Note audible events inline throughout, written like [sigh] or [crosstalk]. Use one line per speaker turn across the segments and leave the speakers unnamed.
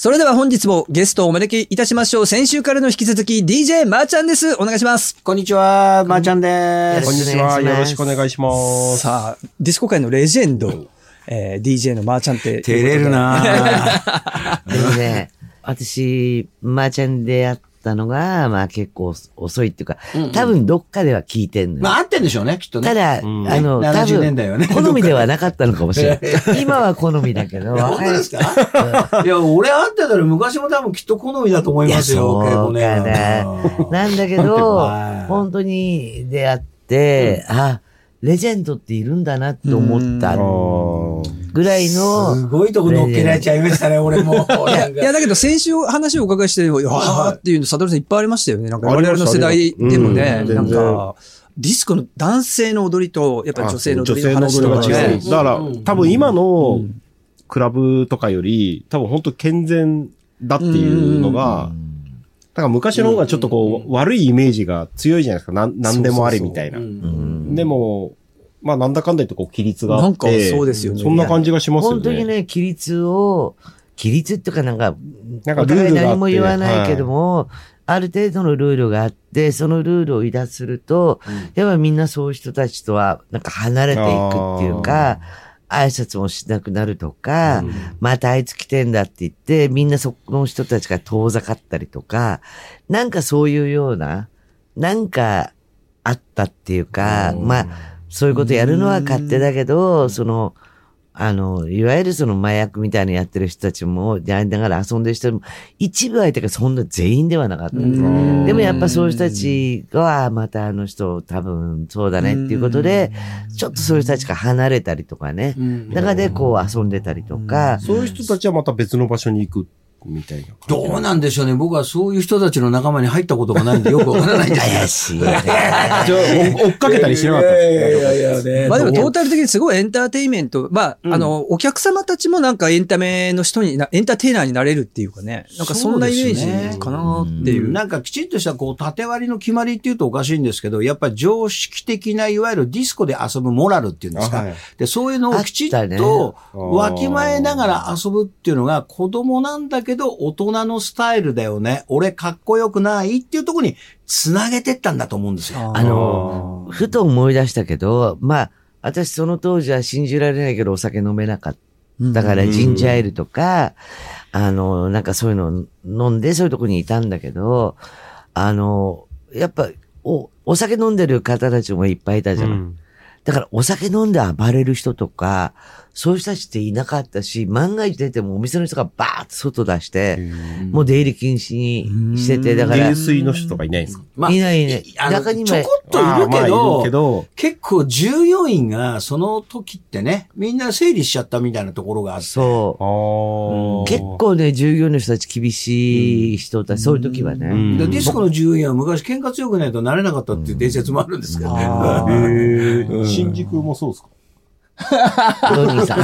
それでは本日もゲストをお招きいたしましょう。先週からの引き続き DJ まーちゃんです。お願いします。
こんにちは、まーちゃんです。
こんにちは。よろしくお願いします。
さあ、ディスコ界のレジェンド、えー、DJ のまーちゃんって。
照れるなぁ
でもね、私、まーちゃんでやったのが、まあ結構遅いっていうか、多分どっかでは聞いてんのよ。
まあ、合ってんでしょうね、きっとね。
ただ、
ん。
あの、多
70年代はね。
分、好みではなかったのかもしれない。[laughs] 今は好みだけど、
本当ですか？い。や、俺会ってたら昔も多分きっと好みだと思いますよ、
いやそう
稽古ね
かな。なんだけど [laughs]
はい、
本当に出会って、あ、レジェンドっているんだなって思ったぐらい
す
の、
ごいとこ乗っけられちゃいましたね、俺も。[laughs]
いや、いやだけど先週話をお伺いして、いやーっていうの、サドルさんいっぱいありましたよね。なんか我々の世代でもね、なん
ありました。うん。
か、ディスコの男性の踊りと、やっぱり女性の踊りの話
女性の
とかね。
踊りが違う。。だから
うん、
多分今のクラブとかより、多分本当健全だっていうのが、だから昔の方がちょっとこう、悪いイメージが強いじゃないですか。なん、なんでもありみたいな。でも、まあなんだかんだ言ってこう、規律があって。
なんかそうですよね。
そんな感じがしますよね。
本当にね、規律を、規律っていうかなんか、
なんかルールがあって
何も言わないけども、ある程度のルールがあって、そのルールを離脱すると、やっぱみんなそういう人たちとは、なんか離れていくっていうか、挨拶もしなくなるとか、またあいつ来てんだって言って、みんなその人たちが遠ざかったりとか、なんかそういうような、なんかあったっていうか、まあ、そういうことやるのは勝手だけど、その、あの、いわゆるその麻薬みたいなのやってる人たちも、やりながら遊んでる人も、一部相手がそんな全員ではなかったんです。でもやっぱそういう人たちが、またあの人多分そうだねっていうことで、ちょっとそういう人たちが離れたりとかね。中でこう遊んでたりとか、
そういう人たちはまた別の場所に行くみたいな。
どうなんでしょうね。僕はそういう人たちの仲間に入ったことがないんでよくわからないんです
怪しい
追追っかけたりしなかったんですか
いやいやいやね
まあでもトータル的にすごいエンターテインメント、まあ、あの、お客様たちもなんかエンタメの人にな、エンターテイナーになれるっていうかね、なんかそんなイメージかなっていう。
なんかきちんとしたこう縦割りの決まりっていうとおかしいんですけど、やっぱり常識的ないわゆるディスコで遊ぶモラルっていうんですか。
あはい。
で、そういうのをきちっとわきまえながら遊ぶっていうのが子供なんだけど大人のスタイルだよね。俺かっこよくないっていうところにつなげてったんだと思うんですよ。
あの、ふと思い出したけど、まあ、私その当時は信じられないけどお酒飲めなかったから、ジンジャーエールとか、あの、なんかそういうの飲んでそういうとこにいたんだけど、あの、やっぱ、お、お酒飲んでる方たちもいっぱいいたじゃない。
うん
だからお酒飲んで暴れる人とか、そういう人たちっていなかったし、万が一出てもお店の人がバーッと外出して、もう出入り禁止にしてて、だから、
泥酔の人とかいないんですか？
まあ
いないいない。
あの
中にも
ちょこっといるけど、
いるけど、
結構従業員がその時ってね、みんな整理しちゃったみたいなところがあって。
そう。結構ね、従業員の人たち厳しい人たち、そういう時はね。
ディスコの従業員は昔喧嘩強くないとなれなかったっていう伝説もあるんですけどね。
新宿もそうですか？
ロニーさん。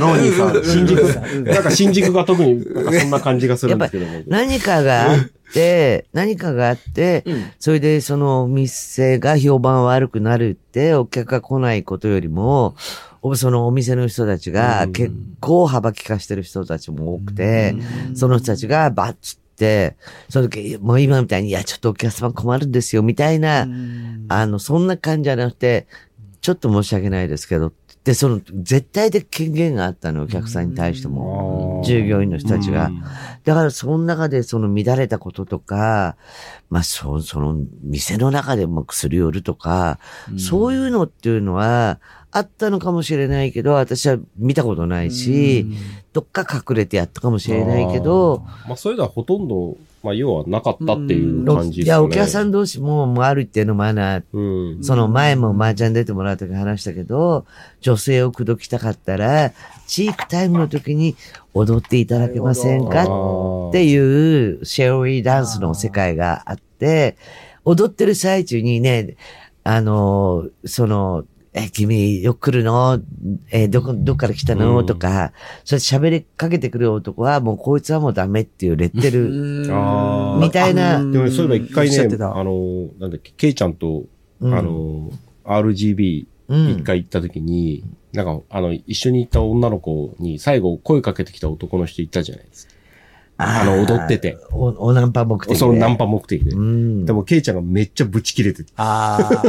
ローニーさん、新宿、なんか新宿が特になんかそんな感じがするんですけども。
何かがあって、何かがあって、それでその店が評判悪くなるって、お客が来ないことよりも、おそのお店の人たちが結構幅利かしてる人たちも多くて、その人たちがバッつって、その時、もう今みたいに、いや、ちょっとお客様困るんですよ、みたいな、あの、そんな感じじゃなくて、ちょっと申し訳ないですけど、で、その、絶対的権限があったの、お客さんに対しても。従業員の人たちが。だから、その中でその乱れたこととか、まあ、そ、その、店の中でもすり寄るとか、そういうのっていうのは、あったのかもしれないけど、私は見たことないし、どっか隠れてやったかもしれないけど、
まあそういうのはほとんど、まあ要はなかったっていう感じですね。
いや、お客さん同士も、もうある一定のマナー
うん。
その前も麻雀出てもらう時話したけど、女性を口説きたかったら、チークタイムの時に踊っていただけませんかっていうシェオリーダンスの世界があって、踊ってる最中にね、あの、その、え、君、よく来るの？え、どこ、どっから来たの、
うん。
とか、それ喋りかけてくる男は、もうこいつはもうダメっていうレッテル、みたいな
でもねそういえば一回ね、あの、なんだっけ、ケイちゃんと、
うん。
あの、RGB
うん。
一回行った時に、なんか、あの、一緒に行った女の子に最後声かけてきた男の人いたじゃないですか。あの、踊ってて。
お、おナンパ目的で。
そのナンパ目的で
う。ん。
でも、ケイちゃんがめっちゃブチ切れてて。
あ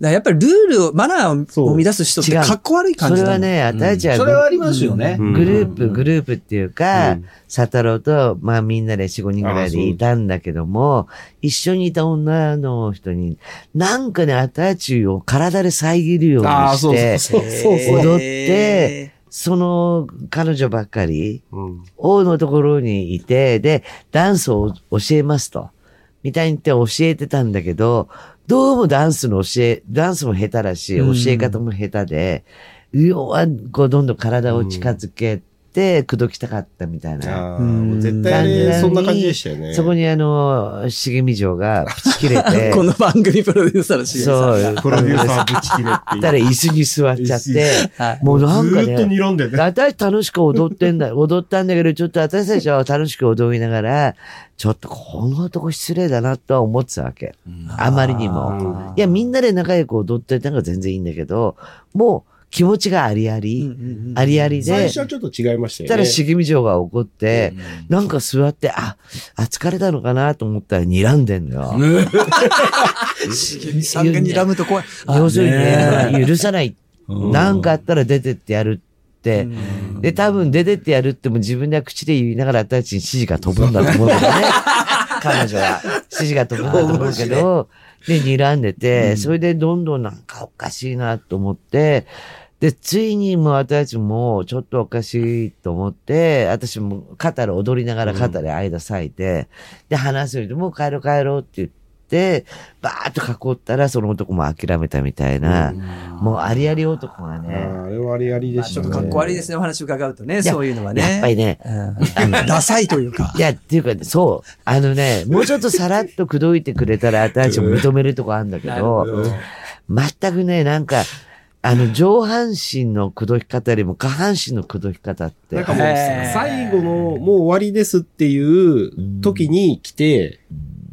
あ。やっぱりルールを、マナーを生み出す人ってかっこ悪い感じだ
それはね、あたちは、
それはありますよね。
うん
グループ、グループっていうか、
うん
佐太郎と、まあみんなで4、5人ぐらいでいたんだけども、一緒にいた女の人に、なんかね、アタッチを体で遮るように
ああ、そう
して、
そうそうそう。
踊って、その彼女ばっかり、
うん。
王のところにいて、で、ダンスを教えますと。みたいに言って教えてたんだけど、どうもダンスの教え、ダンスも下手だし、
うん。
教え方も下手で、要は、こう、どんどん体を近づけて、口説きたかったみたいな。
絶対そんな感じでしたよね。
そこにあの、茂み城がプチ切れて、[laughs]
この番組プロデューサーのさん
そう、
プロデューサーブチ切れって。
たら椅子に座っちゃって、
はい
もうなんか
ずーっと
ね、
睨んでね。
私楽しく踊ってんだ、踊ったんだけど、ちょっと私たちは楽しく踊りながら、ちょっとこの男失礼だなとは思ってたわけ。あまりにも。いや、みんなで仲良く踊ってたのが全然いいんだけど、もう気持ちがありあり、ありありで、
最初はちょっと違いましたよね。
たら茂み城が怒って、なんか座って、あ、あ、疲れたのかなと思ったら睨んでんのよ。
茂みさんが睨むと怖い。あ [laughs]
要するに
ね
ね、許さない。
うん
なんかあったら出てってやるって。で、多分出てってやるっても自分では口で言いながら私たちに指示が飛ぶんだと思うけどね。[laughs] 彼女は。指示が飛ぶんだと思うけど、で、睨んでて、それでどんどんなんかおかしいなと思って、で、ついにもう私たちもちょっとおかしいと思って、私も肩で踊りながら肩で間裂いて、で、話すよりもう帰ろう帰ろうって言って、バーッと囲ったらその男も諦めたみたいな、もうありあり男が
あ
ね、
ーあれはありありでしたね。
ちょっとかっこ悪いですね、お話伺うとね、
や
そういうのはね。
やっぱりね、
うんダサいというか
い。や、っていうか、そう。あのね、もうちょっとさらっと口説いてくれたら、私たちも認めるとこあるんだけど、[laughs] 全くね、なんか、あの、上半身の口説き方よりも下半身の口説き方って
なん、かもう最後のもう終わりですっていう時に来て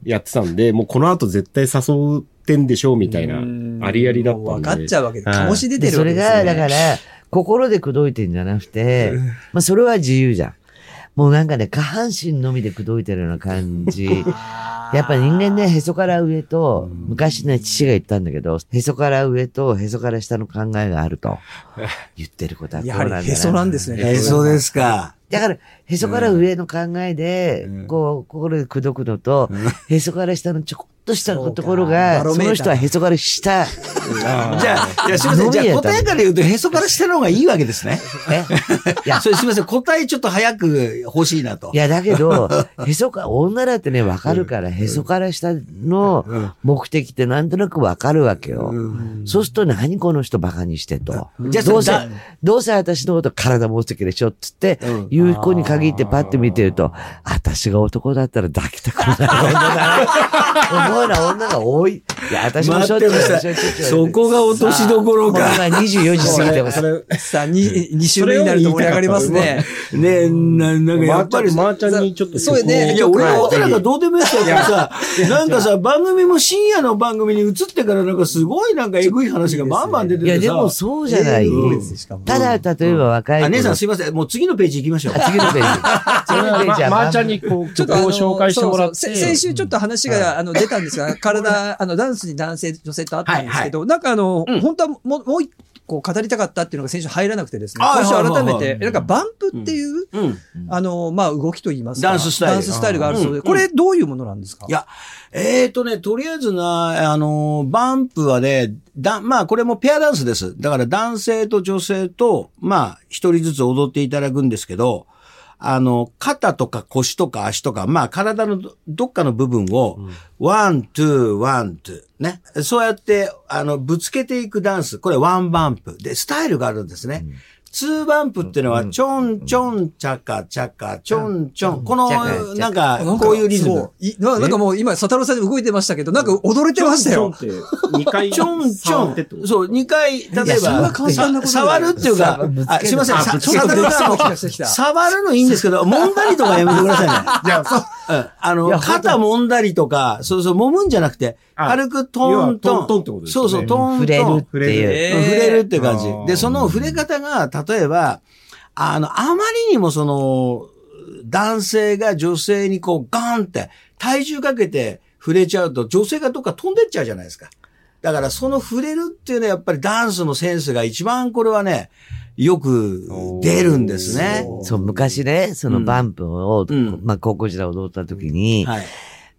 やってたんで、もうこの後絶対誘ってんでしょうみたいな
うん、
ありありだったんで。
分かっちゃうわけで、
はい
醸し出て
でそれ
るわけです、ね。
が、だから、心で口説いてんじゃなくて、まあ、それは自由じゃん。もうなんかね、下半身のみで口説いてるような感じ。[laughs] やっぱ人間ね、へそから上と、昔ね、父が言ったんだけど、へそから上とへそから下の考えがあると言ってることはこう
や
なんだな
はりへそなんですね。
へそですか。
だから、へそから上の考えで、
うん
こう、心で口説くのと、へそから下のちょこっとしたところ
バ
が、その人はへそから下。
じゃあ、いや、すみません。じゃあ、答えから言うと、へそから下の方がいいわけですね。
え？いや
それすみません。答えちょっと早く欲しいなと。
いや、だけど、へそか、女だってね、わかるから、へそから下の目的ってなんとなくわかるわけよ。そうすると、何この人バカにしてと。
じゃあ
どうせ
だ、
どうせ私のこと体持つてきでしょっつって
うん、
言う子に限ってパッて見てると、私が男だったら抱きたくない女だな。思うな女が多い。いや、私もしょっち
そこが落としどころか。
今24時過ぎてます。
さあ、に二週目になると盛り上がりますね。
ねえ、な、なんかやっぱり
まーちゃんにちょっと
そうよね
いや、俺のことなんかどうでもいいですよ。さ、なんかさ、番組も深夜の番組に移ってからなんかすごいなんかエグい話がバンバン出て
いや。でもそうじゃない。ただ、例えば若い
姉さんすいません。もう次のページ行きましょう。
あ次のページ。次のページは、
まーちゃんにこう、
ちょっと
紹介してもらって。
先週ちょっと話が、あの、出たんですが、[laughs] 体、あの、ダンスに男性、女性とあったんですけど、なんかあの、本当はもう、もう一個語りたかったっていうのが先週入らなくてですね、
はい
今週改め
はい。はいは
て、なんかバンプっていう、
うん。
あの、まあ、動きと言いますか。
ダンススタイル。
ダンススタイルがあるそうで、
うん。
これどういうものなんですか？
いや、えーとね、とりあえずな、あの、バンプはね、だ、まあこれもペアダンスです。だから男性と女性と、まあ一人ずつ踊っていただくんですけど、あの、肩とか腰とか足とか、まあ体のどどっかの部分を、 one, two, one, two、ね。そうやって、あの、ぶつけていくダンス。これ one bump。で、スタイルがあるんですね。 two bump っていうのは、ちょんちょんちゃかちゃか、ちょん。ちょん。このなんか、こういうリズム。
ななんかもう今、佐太郎さん動いてましたけど、なんか踊れてましたよ。
ちょんちょんって2回
ちょんちょん
触ってってこと？
そう、2回、例え
いやそんな
ば、
簡単なことじゃない。
触るっていうかあすいません、佐々木さん触るのいいんですけど、[laughs] 揉んだりとかやめてくださいね。
いや、そう。
うん。あの、肩揉んだりとか、そうそう、揉むんじゃなくて、
あ
軽くトントン。
トントンってことですよね
そうそう、トントン。
触れるっていう。
触れるって感じ。で、その触れ方が、例えば、あの、あまりにもその、男性が女性にこうガーンって体重かけて触れちゃうと女性がどっか飛んでっちゃうじゃないですか。だからその触れるっていうのはやっぱりダンスのセンスが一番これはね、よく出るんですね。
そう、昔ね、そのバンプを、
うん
まあ、高校時代踊った時に、
はい。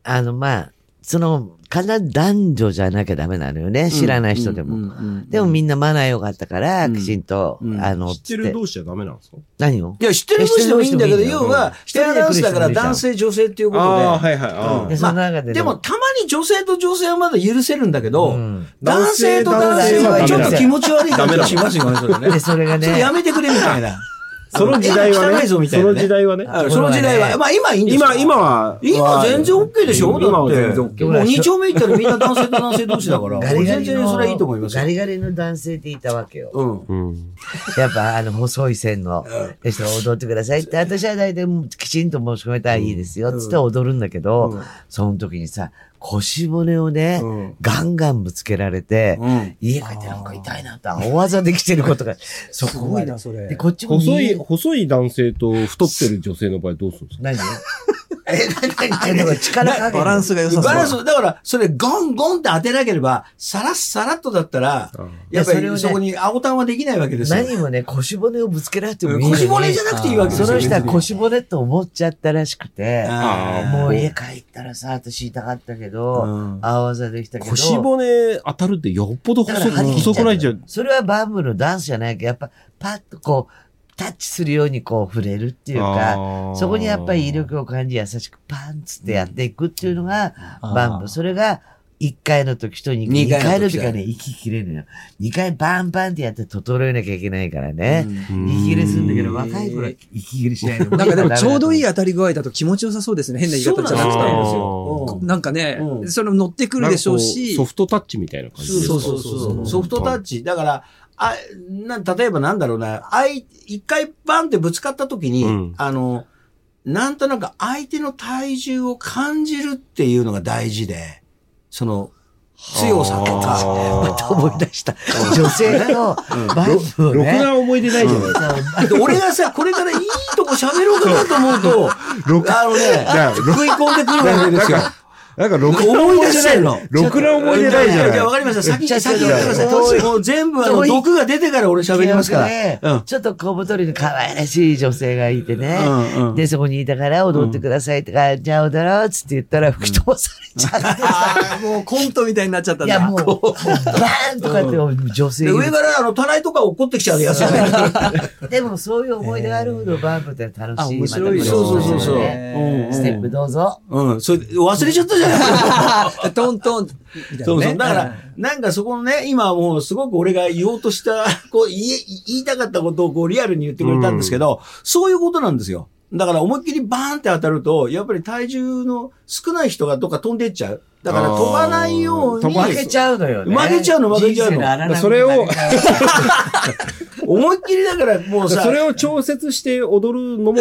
あの、まあ、その、必ず男女じゃなきゃダメなのよね。知らない人でも。
うんうんうん
でもみんなマナー良かったから、
うん
きちんと、
うん
あの、
知ってる同士じゃダメなんですか？
何を？
いや、知ってる同士でもいいんだけど、
知ってる同士でもいいんだよ
要は、ペアダンスだから男性女性っていうことで。
ああ、はいはい。
で、その中で
でも、たまに女性と女性はまだ許せるんだけど、
うん。
男性と男性はちょっと気持ち悪い感じがしますよね、それね。
で、それが
それ
ね、
やめてくれみたいな。
その時代はね、
絵が汚いぞみたい
そ
なね
の時代はね。
あその時代は、まあ今いいんですよ
今、今は。
今全然 OK でしょ？
今は全然 OK
もう2丁目行ったらみんな男性と男性同士だから。
ガリガ
全然
リの、
それはいいと思いますよ
ガ。リガリの男性っていたわけよ。
うん。
うん。
やっぱ、あの、細い線の人が踊ってくださいって、私は大体きちんと申し込めたらいいですよ、つって踊るんだけど、
うん
その時にさ、腰骨をね、
うん。
ガンガンぶつけられて、
うん。
家帰ってなんか痛いなって、大技できてることが、そこ。
すごいなそれ。
で、こっちも
細い、
右
細い男性と太ってる女性の場合どうするんですか？
何？え、何何だから力加減。
バランスが良さそう。
バランス、だから、それゴンゴンって当てなければ、さらっさらっとだったら、やっぱ
いやそれをね
りそこに青タンはできないわけですよ。
何もね、腰骨をぶつけられてもいい
腰骨じゃなくていいわけですよ。
その人は腰骨と思っちゃったらしくて、もう家帰ったらさ、私痛かったけど、
うん
青技できたけど。
腰骨当たるってよっぽど細く、細くない？じゃん。
それはバンブのダンスじゃないけど、やっぱパッとこう、タッチするようにこう触れるっていう
あ
か、
ー
そこにやっぱり威力を感じ優しくパンツってやっていくっていうのが
うん
バンブ。それが1回の時と2回。
二回の時
2回の時はね、息切れるのよ。2回バンバンってやって整えなきゃいけないからね。
うん
息切れするんだけど、若い頃は息切れしないの。
なんかでもちょうどいい
や
当たり具合だと気持ちよさそうですね。変な言い方じゃなく
そうなん
なんかね、
うん
その乗ってくるでしょうし
ソフトタッチみたいな感じですか？
そうそうそうそう。ソフトタッチ。だから、あ、な、例えばなんだろうな、あい、一回バンってぶつかった時に、
うん
あの、なんとなく相手の体重を感じるっていうのが大事で、その、強さとか、
また思い出した。女性のバンブを
ろく
ね。
な思い出ないじゃないですか。
で俺がさ、これからいいとこ喋ろうかなと思うと、[laughs] あのね、
だ
食い込んでくるわけですよ。
なんか、ろくな
思い出せないの。
ろくな思い出ないじゃ
じゃあわ。かりました。先、先言ってください。もう全部あの、毒が出てから俺喋りますから。うん。
ちょっと小太りの可愛らしい女性がいてね。
うんうん
で、そこにいたから踊ってくださいとか、じゃあ踊ろうっつって言ったら吹き飛ばされちゃって [laughs]
もうコントみたいになっちゃったんだ。
いや、もう、バーンとかって女性
上からあの、たらいとか落ってきちゃうやつ。
でもそういう思い出があるほどバンプって楽しい。[laughs]
あ面白い
そうそうそうそう。
ステップどうぞ。
うん。それ、忘れちゃったじゃない [laughs]
トントン、みたいなね。
そうそう。だから、なんかそこのね、今はもうすごく俺が言おうとした、こう、言い、言いたかったことをこうリアルに言ってくれたんですけど、そういうことなんですよ。だから思いっきりバーンって当たると、やっぱり体重の少ない人がどっか飛んでっちゃう。だから飛ばないように、
飛ば
負けちゃうのよね。
負けちゃうの負けちゃうの
それを [laughs]
思いっきりだからもうさ、
それを調節して踊るのも、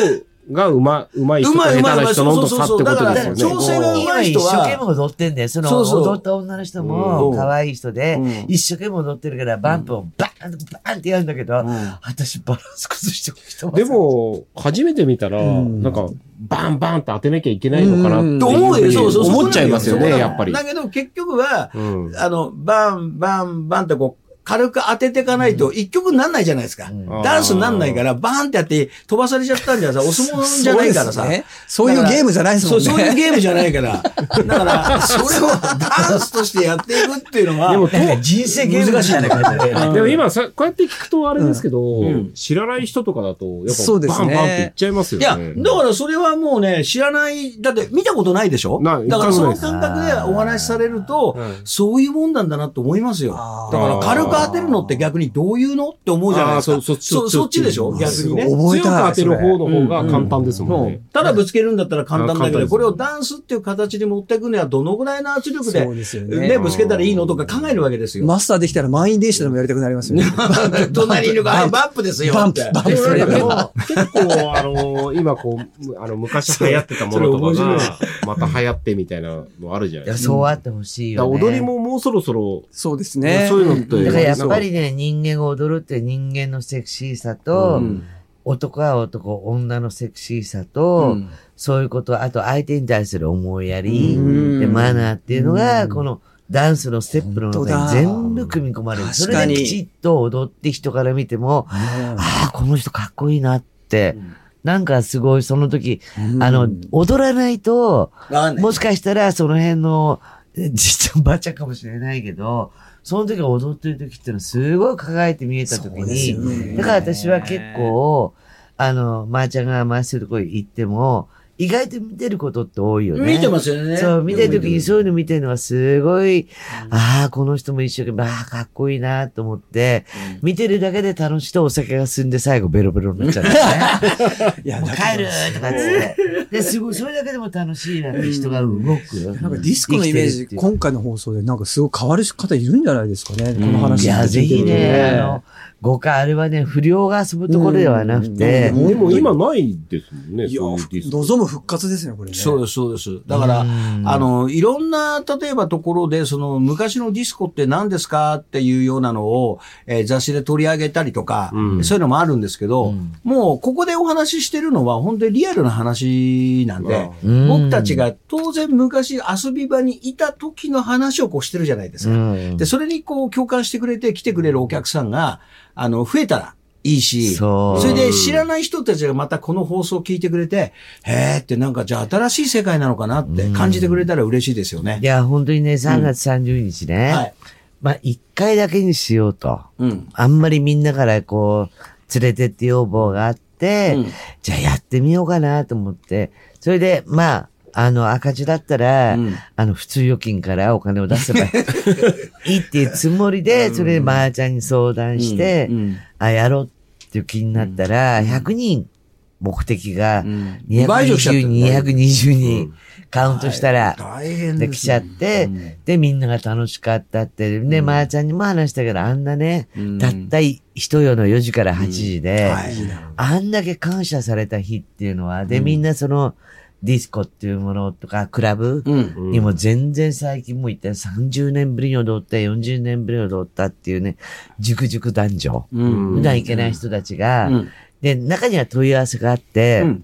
がうま、うまい人と
うまい
下手な人の
うまい
差ってことですよね。
そうそうそうだから調整が
今一生懸命踊ってんだよ。その
そうそう。
踊った女の人
う
も
ん。
可愛い人で
うん、
一生懸命踊ってるからバンプをバーンバーンってやるんだけど、
ん。
私バランス崩して人
でも、初めて見たら、
ん。
なんか、バンバンって当てなきゃいけないのかなって
思うよ、そうそうそう。
思っちゃいますよね、やっぱり。
だけど結局は、
うん。
あの、バン、バン、バンってこう、軽く当てていかないと一曲になんないじゃないですか。ダンスになんないから、バーンってやって飛ばされちゃったんじゃさ、[laughs] お相撲じゃないからさ。
そうですねそういうゲームじゃないですもんね。
そう、そういうゲームじゃないから。[laughs] だから、それをダンスとしてやっていくっていうのは、
でも
人生ゲームみたいな感じで。
も今さ、こうやって聞くとあれですけど、
ん
知らない人とかだと、やっぱ
そうですね
バンバンって言っちゃいますよ
いや、
ね。
だからそれはもうね、知らない、だって見たことないでしょ？
ない
だからその感覚でお話しされると
うん、
そういうもんなんだなと思いますよ。だから軽く当てるのって逆にどういうのって思うじゃないですか。
そそ
そそっちでしょ？逆にね。
覚え
強く当てる方の方が簡単ですもんね。
ただぶつけるんだったら簡単だけど、これをダンスっていう形に持っていくにはどのぐらいの圧力で、
ね
ね、ぶつけたらいいのとか考えるわけですよ。
マスターできたら満員電車でもやりたくなりますよね。[laughs]
隣にいるから、バンプですよ。
バンプバンプ
結構、あの、今こう、あの、昔流行ってたものとかが、また流行ってみたいなのあるじゃないですか。
そうあってほしいよ、
踊りももうそろそろ、
そうですね。
そういうのって、
やっぱりね、人間が踊るって人間のセクシーさと、
うん。
男は男、女のセクシーさと、
うん。
そういうこと、あと相手に対する思いやり、
うん。
で、マナーっていうのが、
うん。
このダンスのステップの中に全部組み込まれる。それできちっと踊って人から見ても、ああ、この人かっこいいなって、なんかすごいその時、あの、踊らないと、もしかしたらその辺の、えじいちゃんばあちゃんかもしれないけど、その時踊ってる時っていうのはすごい輝いて見えた時に、
ね。
だから私は結構、あの、まー、ちゃんが回してるとこ行っても、意外と見てることって多いよね。
見てますよね。
そう、見てる時に
う。
そういうの見てるのはすごい、ああ、この人も一生懸命、ああ、かっこいいなと思って、見てるだけで楽しいとお酒が進んで最後ベロベロになっちゃうんですね。[laughs]
いや、
帰るとかっつって。で、すごい、それだけでも楽しいなって人が動く。
なんかディスコのイメージ、今回の放送でなんかすごい変わる方いるんじゃないですかね。この話
いや、ぜひね、あの、誤解、あれはね、不良が遊ぶところではなくて、
うん
でも今ないですもんね、
いや
そういうディス、コ。
望む復活ですね、これね。
そうです、そうです。だから、
うん。
あの、いろんな、例えばところで、その、昔のディスコって何ですかっていうようなのを、えー雑誌で取り上げたりとか、
うん。
そういうのもあるんですけど、
うん。
もう、ここでお話ししてるのは、本当にリアルな話なんで、
うん。
僕たちが当然昔遊び場にいた時の話をこうしてるじゃないですか。
うん。
で、それにこう共感してくれて来てくれるお客さんが、あの、増えたらいいし、
そ
れで知らない人たちがまたこの放送を聞いてくれて、へーってなんかじゃあ新しい世界なのかなって感じてくれたら嬉しいですよね
い。や、本当にね、3月30日ね、
はい。
まあ、1回だけにしようと。
うん。
あんまりみんなからこう、連れてって要望があって、
うん
じゃあやってみようかなと思って、それで、まあ、あの、赤字だったら、
うん。
あの、普通預金からお金を出せばいい。[laughs] っていうつもりで、それでまーちゃんに相談して、
うんうん。
あ、やろうっていう気になったら、100人目的が
うん。倍以上来ちゃった
220人、220人カウントしたら、
大変
で、
です
来ちゃって、で、みんなが楽しかったって。で、まーちゃんにも話したけど、あんなね、
うん。
たった一夜の4時から8時で、
はい
あんだけ感謝された日っていうのは、で、みんなその、ディスコっていうものとか、クラブ
うん。
にも全然最近も言ったよ30年ぶりに踊った、40年ぶりに踊ったっていうね、熟々男女。
うん。
普段行けない人たちが、
うん
で、中には問い合わせがあって、
うん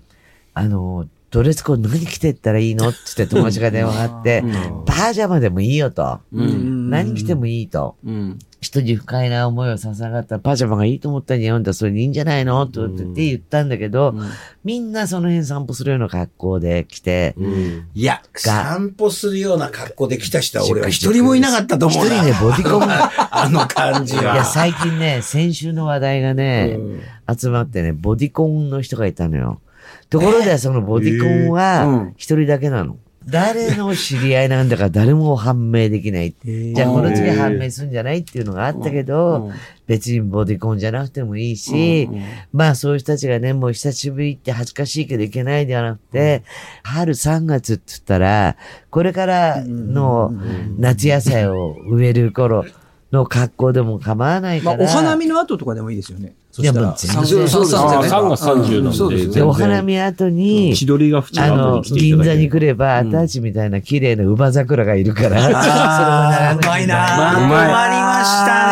あの、ドレスコード何着てったらいいのって言って友達が電話があって、パジャマでもいいよと。
うん。
何着てもいいと。
うん。
人に不快な思いをささがったらパジャマがいいと思ったんじゃんだそれでいいんじゃないの？ってって言ったんだけど、みんなその辺散歩するような格好で来て、
うん。
いや、散歩するような格好で来た人は俺は一人もいなかったと思うな。
一人ね、ボディコン、い [laughs]
あの感じは。
や、最近ね、先週の話題がね、集まってね、ボディコンの人がいたのよ。ところで、そのボディコン
えーう
は
ん、
一人だけなの。誰の知り合いなんだか誰も判明できない。
ー
じゃあ、この次判明するんじゃないっていうのがあったけど、別にボディコンじゃなくてもいいし、まあそういう人たちがね、もう久しぶりって恥ずかしいけどいけないではなくて、春3月って言ったら、これからの夏野菜を植える頃の格好でも構わない
まあ、
から。
お花見の後とかでもいいですよね。そ
いや
したら。
もう全然。
そうそうそう
ああ、
三
3月30なんで、
そうです。
で、お花見後に、
千鳥が縁
あの、銀座。に来れば、アタッチみたいな綺麗な乳母桜がいるから、
あー [laughs]
うまいな
うまい。
まりました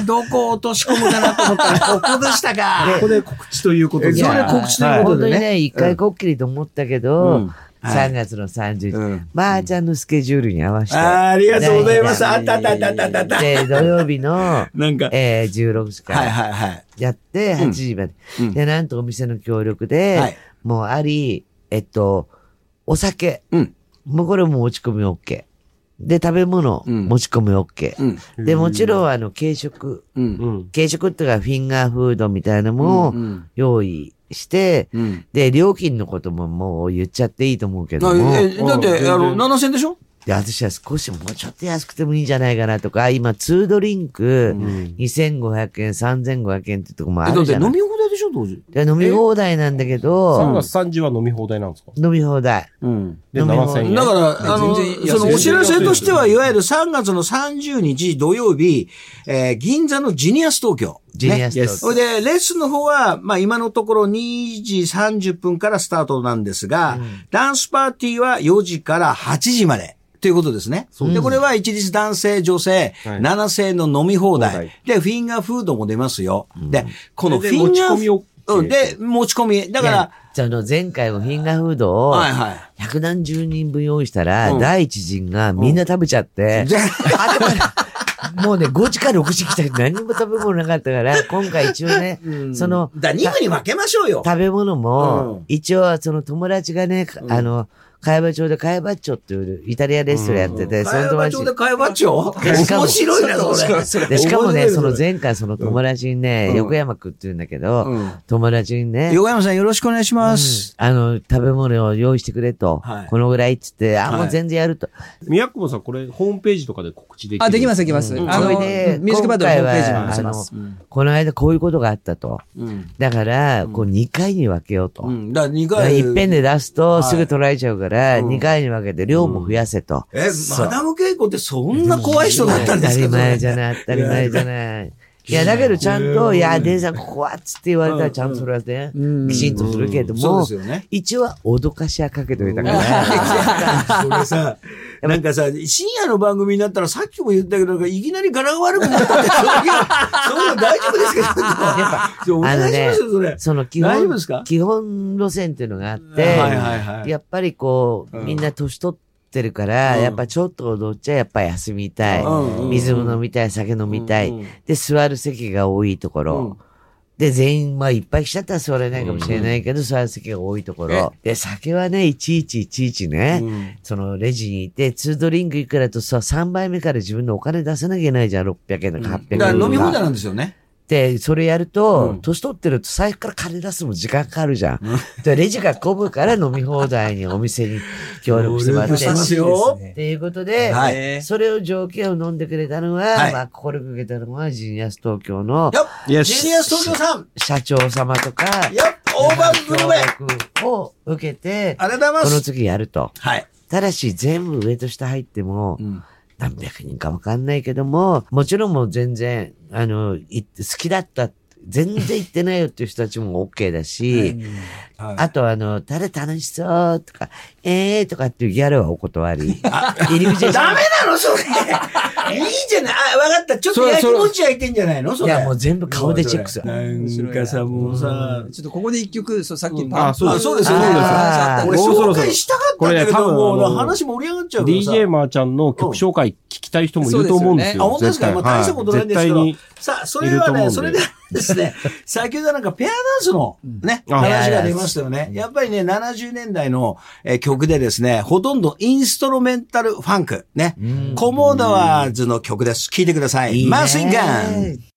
ね。どこを落とし込むかなと思ったら、ここでしたか。
ここで告知ということで。
えそれ告知ということでね。
本当にね、一回こっきりと思ったけ
う
ど3月の30日、
うん
まーちゃんのスケジュールに合わせて。
ありがとうございます。あったあったあったあったあったあった。
で、土曜日の、[laughs]
なんか、
えー、16時か
はい
ら
はいはい。
やって、
うん
8時まで。
うん
で、なんとお店の協力で、
はい
もうあり、えっと、お酒、
うん。
もうこれも持ち込み OK。で、食べ物、
うん
持ち込み OK。
うん。
で、もちろん、あの、軽食。軽食っていうか、フィンガーフードみたいなのも
うん
用意して、
うん。
で、料金のことももう言っちゃっていいと思うけども、
だって、あの、7000でしょ？
で、私は少しもうちょっと安くてもいいんじゃないかなとか、今、2ドリンク、2500円、3500円ってとこもあるじゃない
飲み放題でしょ当時。
で飲み放題なんだけ
3
ど、
月30は飲み放題なんですか？
飲み放題。
うん。
で、
飲み放
7000円。
だから、あの、そのお知らせとしては、いわゆる3月の30日土曜日、えー銀座のジニアス東京。
ジニアス
ね
東京
それで、レッスンの方は、まあ今のところ2時30分からスタートなんですが、ダンスパーティーは4時から8時まで。ということですね。で、これは一律男性、女性、
はい
7000円の飲み放題。で、フィンガーフードも出ますよ。で、このフ
で
ィンガー
持ち込みを
うん。で、持ち込み。だから、
その前回もフィンガーフードを、
はいはい。
百何十人分用意したら、
うん
第一陣がみんな食べちゃって、[laughs] もうね、5時か6時来たら何も食べ物なかったから、今回一応ね、その、
だ2部に分けましょうよ。
食べ物
うん
も、一応その友達がね、あの、茅場町で茅場町っていうイタリアレストランやってて、その
茅
友達
場町で会話っちょ
でしかも
面白いな、それ。
で、しかもね、その前回その友達にね、
うん
横山くんって言うんだけど、
うん
友達にね、
横山さんよろしくお願いします。
あの、食べ物を用意してくれと、
はい
このぐらいっつって、あ、
はい
もう全然やると。
宮久保さん、これ、ホームページとかで告知できる？
あ、できます、できます。
うん
あの、ミュージックバンドのホームページにも載せ
今回は
ます。
この間こういうことがあったと。
うん。
だから、こう2回に分けようと。
うん。だから2
だから
回。
いっぺんで出すと
はい
すぐ取られちゃうから、
うん
2回に分けて量も増やせと。
え、マダム稽古ってそんな怖い人だったんですか？
当たり前じゃ
い。
ない、当たり前じゃない。いや、だけどちゃんと、いや、デイさんここはっつって言われたらちゃんとそれはね、
うん。
きちんとするけれども。一応は脅かしはかけといたから、
それさ、なんかさ、深夜の番組になったらさっきも言ったけど、いきなり柄が悪くなったって、そういうの [laughs] 大丈夫ですか？お願いしますよ、そ
の基本基本路線っていうのがあって、やっぱりこう、
うん。
みんな年取ってるから、
うん
やっぱちょっと踊っちゃやっぱ休みたい。
うん
水も飲みたい、酒飲みたい。
うん
で、座る席が多いところ。
うん
で、全員、まあ、いっぱい来ちゃったら座れないかもしれないけど、座る席が多いところ。で、酒はね、いちいちいちいちね、
うん
そのレジにいて、2ドリンクいくらとさ、3杯目から自分のお金出さなきゃいけないじゃん、600円とか800円とか。
だから飲み放題なんですよね。
で、それやると、
うん
年取ってると財布から金出すのも時間かかるじゃん。で、レジが混むから飲み放題にお店に協力してもらって。
ますよ
っていうことで、
はい
それを条件を飲んでくれたのは、
はい
まあ、心かけたのはジニアス東京の
ジェニアス東京さん
社長様とか、
大盤グルメ
協力を受けて、
ありがとうござい
この。次やると。
はい。
ただし、全部上と下入っても、
うん
何百人かわかんないけども、もちろんもう全然、あの、好きだった、全然行ってないよっていう人たちも OK だし、
はい
あとあの、ただ楽しそうとか、えーとかっていうギャルはお断り。[laughs] 入り口で
ダメなの？それ。[laughs] いいじゃない。あ、わかった。ちょっと焼きもち焼いてんじゃないの？それ。
いや、もう全部顔でチェックする。
なんかさ、もうさ、
ちょっとここで一曲、そう、さっき
うん
パン
あそうです
そうですよ、そうですよ
あー
俺紹介したかったんだけど、
分
もう話盛り上がっちゃうからさ。
DJ マーちゃんの曲紹介聞きたい人もいると思うんです
あ、
よ。
本当ですか？
絶対
まあ大したことないんですけど。さあ、それはね、それでですね、先ほどなんかペアダンスのね、
あ
話が出ましたよね。やっぱりね、70年代のえー曲でですね、ほとんどインストロメンタルファンク、ね、コモダワーズの曲です。聴いてください。
いいね。
マシンガン